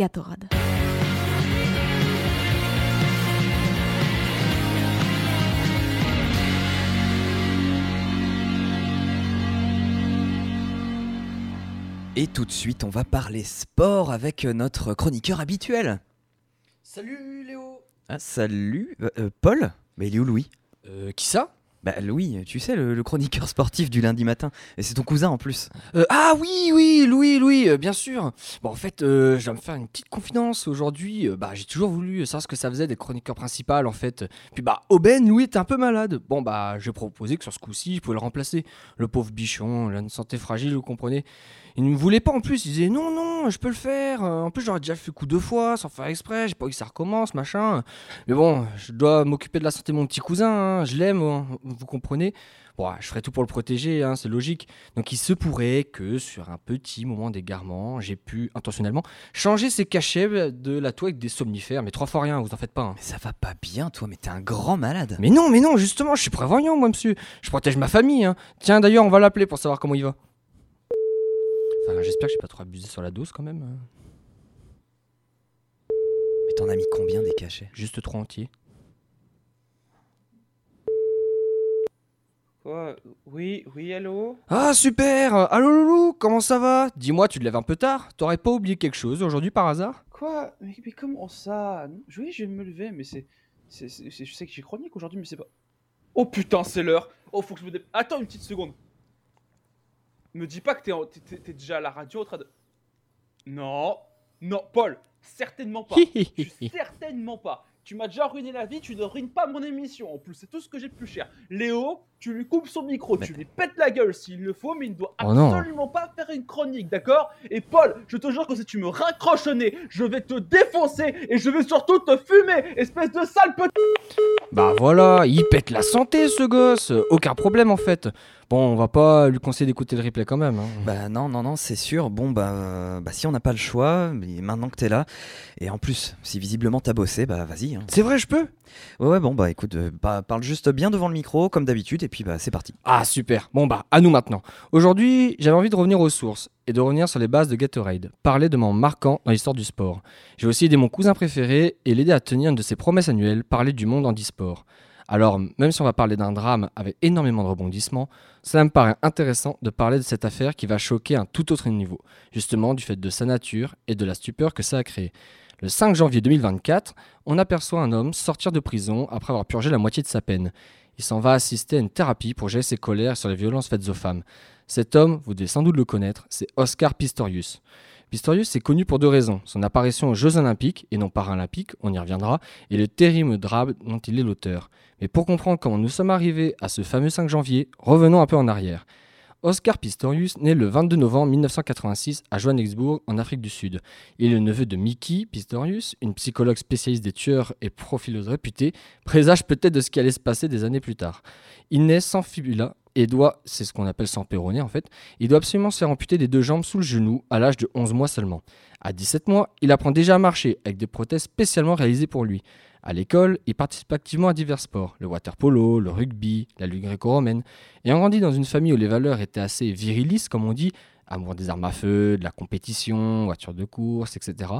Gatorade. Et tout de suite, on va parler sport avec notre chroniqueur habituel. Salut Léo Ah, salut, euh, euh, Paul Mais il est où Louis? Euh, Qui ça? Bah Louis, tu sais, le, chroniqueur sportif du lundi matin. Et c'est ton cousin en plus. Euh, Ah oui, oui, Louis, Louis, euh, bien sûr Bon, en fait, euh, je vais me faire une petite confidence aujourd'hui. Euh, bah, j'ai toujours voulu savoir ce que ça faisait d'être chroniqueur principal, en fait. Puis bah, Aubaine, Louis était un peu malade. Bon, bah, j'ai proposé que sur ce coup-ci, je pouvais le remplacer. Le pauvre bichon, il a une santé fragile, vous comprenez il ne me voulait pas en plus, il disait non, non, je peux le faire. Euh, En plus, j'aurais déjà fait coup deux fois sans faire exprès, j'ai pas envie que ça recommence, machin. Mais bon, je dois m'occuper de la santé de mon petit cousin, hein, je l'aime, hein, vous comprenez. Bon, je ferai tout pour le protéger, hein, c'est logique. Donc il se pourrait que sur un petit moment d'égarement, j'ai pu intentionnellement changer ses cachets de la toile avec des somnifères, mais trois fois rien, vous en faites pas. hein. Mais ça va pas bien, toi, mais t'es un grand malade. Mais non, mais non, justement, je suis prévoyant, moi, monsieur. Je protège ma famille. hein. Tiens, d'ailleurs, on va l'appeler pour savoir comment il va. Enfin, j'espère que j'ai pas trop abusé sur la dose quand même. Mais t'en as mis combien des cachets? Juste trois entiers. Quoi? Oui, oui, allô? Ah, super! Allô, Loulou, comment ça va? Dis-moi, tu te lèves un peu tard? T'aurais pas oublié quelque chose aujourd'hui par hasard? Quoi? Mais, mais comment ça? Oui, je vais me lever, mais c'est. c'est- c'est- c'est- Je sais que j'ai chronique aujourd'hui, mais c'est pas. Oh putain, c'est l'heure! Oh, faut que je me dé... Attends une petite seconde Me dis pas que t'es en- t'es- t'es- t'es déjà à la radio en train de. Non Non, Paul Certainement pas Certainement pas Tu m'as déjà ruiné la vie, tu ne ruines pas mon émission en plus, c'est tout ce que j'ai de plus cher. Léo, tu lui coupes son micro, tu lui pètes la gueule s'il le faut, mais il ne doit Oh non. absolument pas faire une chronique, d'accord? Et Paul, je te jure que si tu me raccroches au nez, je vais te défoncer et je vais surtout te fumer, espèce de sale petit. Bah voilà, il pète la santé ce gosse Aucun problème en fait Bon, on va pas lui conseiller d'écouter le replay quand même. hein. Bah non, non, non, c'est sûr. Bon, bah, euh, bah si on n'a pas le choix, mais maintenant que t'es là, et en plus, si visiblement t'as bossé, bah vas-y. hein. C'est vrai, je peux? Ouais, ouais, bon, bah écoute, euh, bah, parle juste bien devant le micro, comme d'habitude, et puis bah c'est parti. Ah super, bon bah à nous maintenant. Aujourd'hui j'avais envie de revenir aux sources et de revenir sur les bases de Gatorade, parler de moments marquants dans l'histoire du sport. J'ai aussi aidé mon cousin préféré et l'aider à tenir une de ses promesses annuelles, parler du monde handisport. Alors même si on va parler d'un drame avec énormément de rebondissements, ça me paraît intéressant de parler de cette affaire qui va choquer un tout autre niveau, justement du fait de sa nature et de la stupeur que ça a créé. Le 5 janvier 2024, on aperçoit un homme sortir de prison après avoir purgé la moitié de sa peine. Il s'en va assister à une thérapie pour gérer ses colères sur les violences faites aux femmes. Cet homme, vous devez sans doute le connaître, c'est Oscar Pistorius. Pistorius est connu pour deux raisons. Son apparition aux Jeux Olympiques, et non paralympiques, on y reviendra, et le terrible drame dont il est l'auteur. Mais pour comprendre comment nous sommes arrivés à ce fameux 5 janvier, revenons un peu en arrière. Oscar Pistorius naît le 22 novembre 1986 à Johannesburg, en Afrique du Sud. Il est le neveu de Mickey Pistorius, une psychologue spécialiste des tueurs et profileuse réputée, présage peut-être de ce qui allait se passer des années plus tard. Il naît sans fibula et doit, c'est ce qu'on appelle sans péroné en fait, il doit absolument se faire amputer des deux jambes sous le genou à l'âge de 11 mois seulement. À 17 mois, il apprend déjà à marcher avec des prothèses spécialement réalisées pour lui. À l'école, il participe activement à divers sports, le water polo, le rugby, la lutte gréco-romaine. Ayant grandi dans une famille où les valeurs étaient assez virilistes, comme on dit, amour des armes à feu, de la compétition, voiture de course, etc.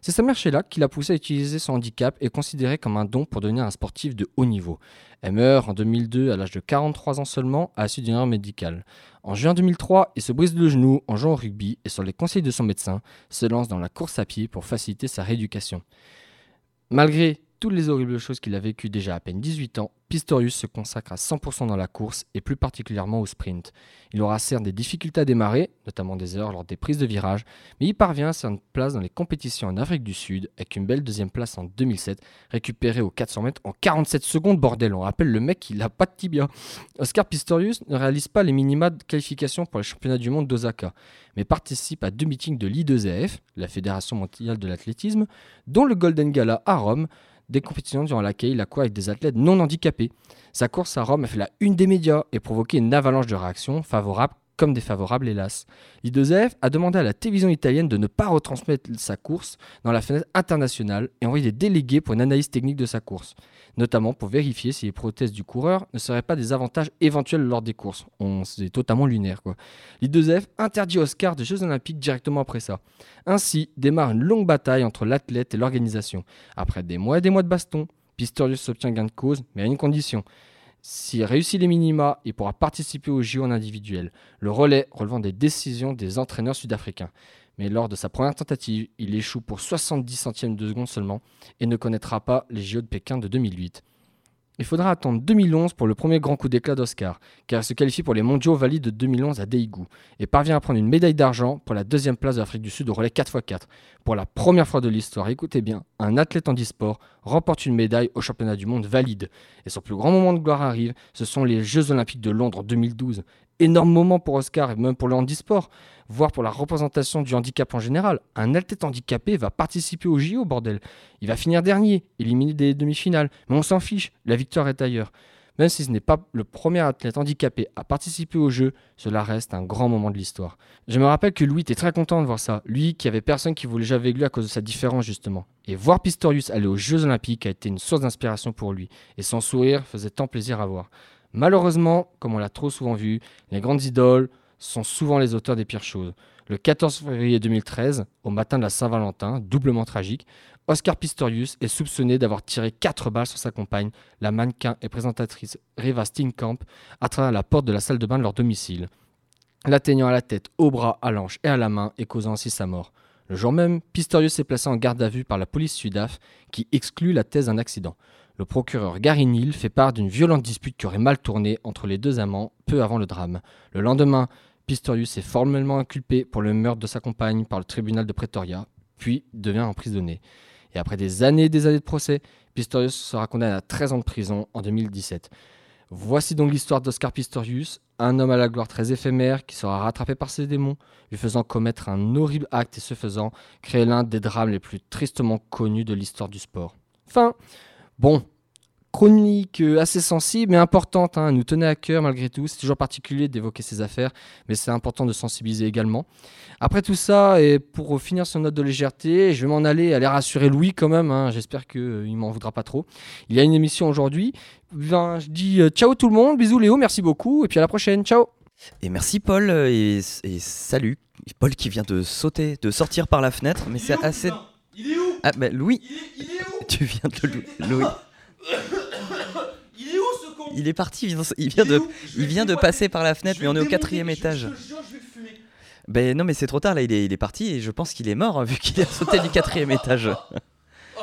C'est sa mère Sheila qui l'a poussé à utiliser son handicap et considéré comme un don pour devenir un sportif de haut niveau. Elle meurt en 2002 à l'âge de 43 ans seulement à la suite d'une erreur médicale. En juin 2003, il se brise le genou en jouant au rugby et sur les conseils de son médecin, se lance dans la course à pied pour faciliter sa rééducation. Malgré toutes les horribles choses qu'il a vécues déjà à peine 18 ans, Pistorius se consacre à 100% dans la course et plus particulièrement au sprint. Il aura certes des difficultés à démarrer, notamment des erreurs lors des prises de virage, mais il parvient à faire une place dans les compétitions en Afrique du Sud avec une belle deuxième place en 2007, récupérée aux 400 mètres en 47 secondes, bordel. On rappelle le mec, il a pas de tibia. Oscar Pistorius ne réalise pas les minima de qualification pour les championnats du monde d'Osaka, mais participe à deux meetings de l'I2AF, la Fédération mondiale de l'athlétisme, dont le Golden Gala à Rome, des compétitions durant lesquelles il a avec des athlètes non handicapés. Sa course à Rome a fait la une des médias et provoqué une avalanche de réactions favorables comme défavorable hélas. L'I2F a demandé à la télévision italienne de ne pas retransmettre sa course dans la fenêtre internationale et envoyer des délégués pour une analyse technique de sa course, notamment pour vérifier si les prothèses du coureur ne seraient pas des avantages éventuels lors des courses. On c'est totalement lunaire quoi. L'I2F interdit Oscar des Jeux Olympiques directement après ça. Ainsi démarre une longue bataille entre l'athlète et l'organisation. Après des mois et des mois de baston, Pistorius s'obtient gain de cause, mais à une condition. S'il réussit les minima, il pourra participer au JO en individuel, le relais relevant des décisions des entraîneurs sud-africains. Mais lors de sa première tentative, il échoue pour 70 centièmes de seconde seulement et ne connaîtra pas les JO de Pékin de 2008. Il faudra attendre 2011 pour le premier grand coup d'éclat d'Oscar, car il se qualifie pour les mondiaux valides de 2011 à Daegu et parvient à prendre une médaille d'argent pour la deuxième place de l'Afrique du Sud au relais 4x4. Pour la première fois de l'histoire, écoutez bien, un athlète en e-sport remporte une médaille au championnat du monde valide. Et son plus grand moment de gloire arrive, ce sont les Jeux Olympiques de Londres en 2012. Énorme moment pour Oscar et même pour le handisport, voire pour la représentation du handicap en général. Un athlète handicapé va participer au JO, bordel. Il va finir dernier, éliminé des demi-finales. Mais on s'en fiche, la victoire est ailleurs. Même si ce n'est pas le premier athlète handicapé à participer au jeu, cela reste un grand moment de l'histoire. Je me rappelle que Louis était très content de voir ça. Lui qui avait personne qui voulait jouer avec à cause de sa différence justement. Et voir Pistorius aller aux Jeux Olympiques a été une source d'inspiration pour lui. Et son sourire faisait tant plaisir à voir. Malheureusement, comme on l'a trop souvent vu, les grandes idoles sont souvent les auteurs des pires choses. Le 14 février 2013, au matin de la Saint-Valentin, doublement tragique, Oscar Pistorius est soupçonné d'avoir tiré 4 balles sur sa compagne, la mannequin et présentatrice Riva Steenkamp, à travers la porte de la salle de bain de leur domicile, l'atteignant à la tête, au bras, à l'anche et à la main et causant ainsi sa mort. Le jour même, Pistorius est placé en garde à vue par la police sudaf qui exclut la thèse d'un accident. Le procureur Gary Neal fait part d'une violente dispute qui aurait mal tourné entre les deux amants peu avant le drame. Le lendemain, Pistorius est formellement inculpé pour le meurtre de sa compagne par le tribunal de Pretoria, puis devient emprisonné. Et après des années et des années de procès, Pistorius sera condamné à 13 ans de prison en 2017. Voici donc l'histoire d'Oscar Pistorius, un homme à la gloire très éphémère qui sera rattrapé par ses démons, lui faisant commettre un horrible acte et ce faisant créer l'un des drames les plus tristement connus de l'histoire du sport. Fin. Bon, chronique euh, assez sensible mais importante, hein, nous tenait à cœur malgré tout. C'est toujours particulier d'évoquer ces affaires, mais c'est important de sensibiliser également. Après tout ça, et pour finir sur note de légèreté, je vais m'en aller, aller rassurer Louis quand même. hein, J'espère qu'il ne m'en voudra pas trop. Il y a une émission aujourd'hui. Ben, je dis euh, ciao tout le monde, bisous Léo, merci beaucoup, et puis à la prochaine, ciao Et merci Paul euh, et, et salut. Paul qui vient de sauter, de sortir par la fenêtre, mais c'est assez. Il est où? Ah bah Louis, il est, il est où? Tu viens de le. Louis, Il est où ce con il est parti, il vient, il vient est de, il vient passer par la fenêtre, mais on est au quatrième étage. Ben non, mais c'est trop tard là, il est, il est parti et je pense qu'il est mort hein, vu qu'il a sauté du quatrième étage.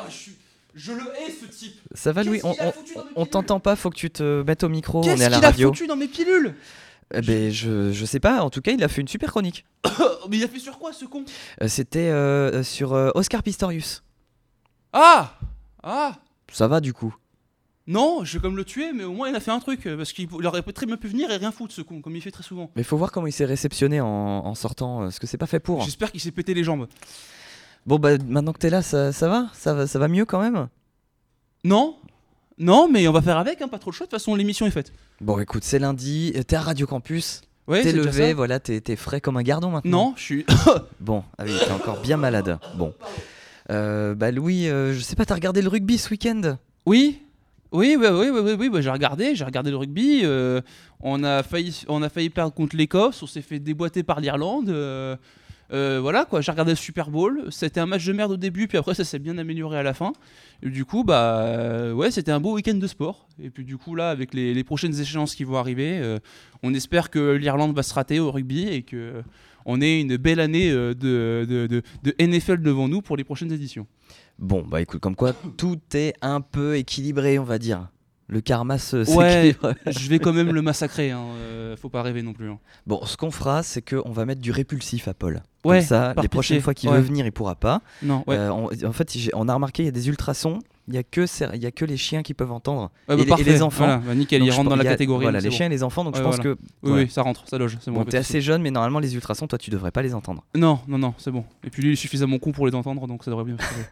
Oh, je suis. Je le hais ce type. Ça va Louis, Qu'est-ce on, t'entend pas, faut que tu te mettes au micro, on est Qu'est-ce à la qu'il a radio. foutu dans mes pilules? Eh ben je, je sais pas, en tout cas il a fait une super chronique. Oh, Mais il a fait sur quoi ce con? Euh, C'était euh, sur euh, Oscar Pistorius. Ah Ah Ça va du coup? Non, je vais comme le tuer, mais au moins il a fait un truc. euh, Parce qu'il il aurait très bien pu venir et rien foutre ce con, comme il fait très souvent. Mais faut voir comment il s'est réceptionné en, en sortant, euh, parce que c'est pas fait pour. J'espère qu'il s'est pété les jambes. Bon bah maintenant que t'es là, ça, ça va? Ça va Ça va mieux quand même? Non Non, mais on va faire avec, hein, pas trop le choix. De toute façon, l'émission est faite. Bon écoute, c'est lundi, euh, t'es à Radio Campus, Ouais, t'es levé, voilà, t'es t'es frais comme un gardon maintenant. Non, je suis. Bon, ah oui, t'es encore bien malade. Bon. Euh, bah Louis, euh, je sais pas, t'as regardé le rugby ce week-end? Oui, oui, oui, oui, oui, oui, oui, bah, j'ai regardé, j'ai regardé le rugby. euh, on a failli, on a failli perdre contre l'Écosse, on s'est fait déboîter par l'Irlande. euh, euh, voilà quoi, j'ai regardé le Super Bowl. C'était un match de merde au début, puis après ça s'est bien amélioré à la fin. Du coup, bah ouais, c'était un beau week-end de sport. Et puis du coup là, avec les, prochaines échéances qui vont arriver, on espère que l'Irlande va se rater au rugby et que on ait une belle année de NFL devant nous pour les prochaines éditions. Bon, bah écoute, comme quoi tout est un peu équilibré, on va dire. Le karma se Ouais. Je vais quand même le massacrer, hein, euh, faut pas rêver non plus. hein. Bon, ce qu'on fera, c'est qu'on va mettre du répulsif à Paul. Ouais, Comme ça, par les prochaines fois qu'il ouais. veut venir, il pourra pas. Non, ouais. Euh, on- en fait, j'ai- on a remarqué, il y a des ultrasons. Il y a que cer- il y a que les chiens qui peuvent entendre. Ouais, bah, et les- et parfait. les enfants. Voilà, bah, nickel, Donc, ils je rentrent pense- dans la il y a- catégorie. Voilà, donc les c'est chiens et les enfants. Donc Ouais, je pense voilà. que. Oui, ouais. oui, ça rentre, ça loge. C'est bon, bon, pas t'es assez jeune, mais normalement les ultrasons, toi, tu devrais pas les entendre. Non, non, non, c'est bon. Et puis lui, il est suffisamment con pour les entendre, donc ça devrait bien. se passer.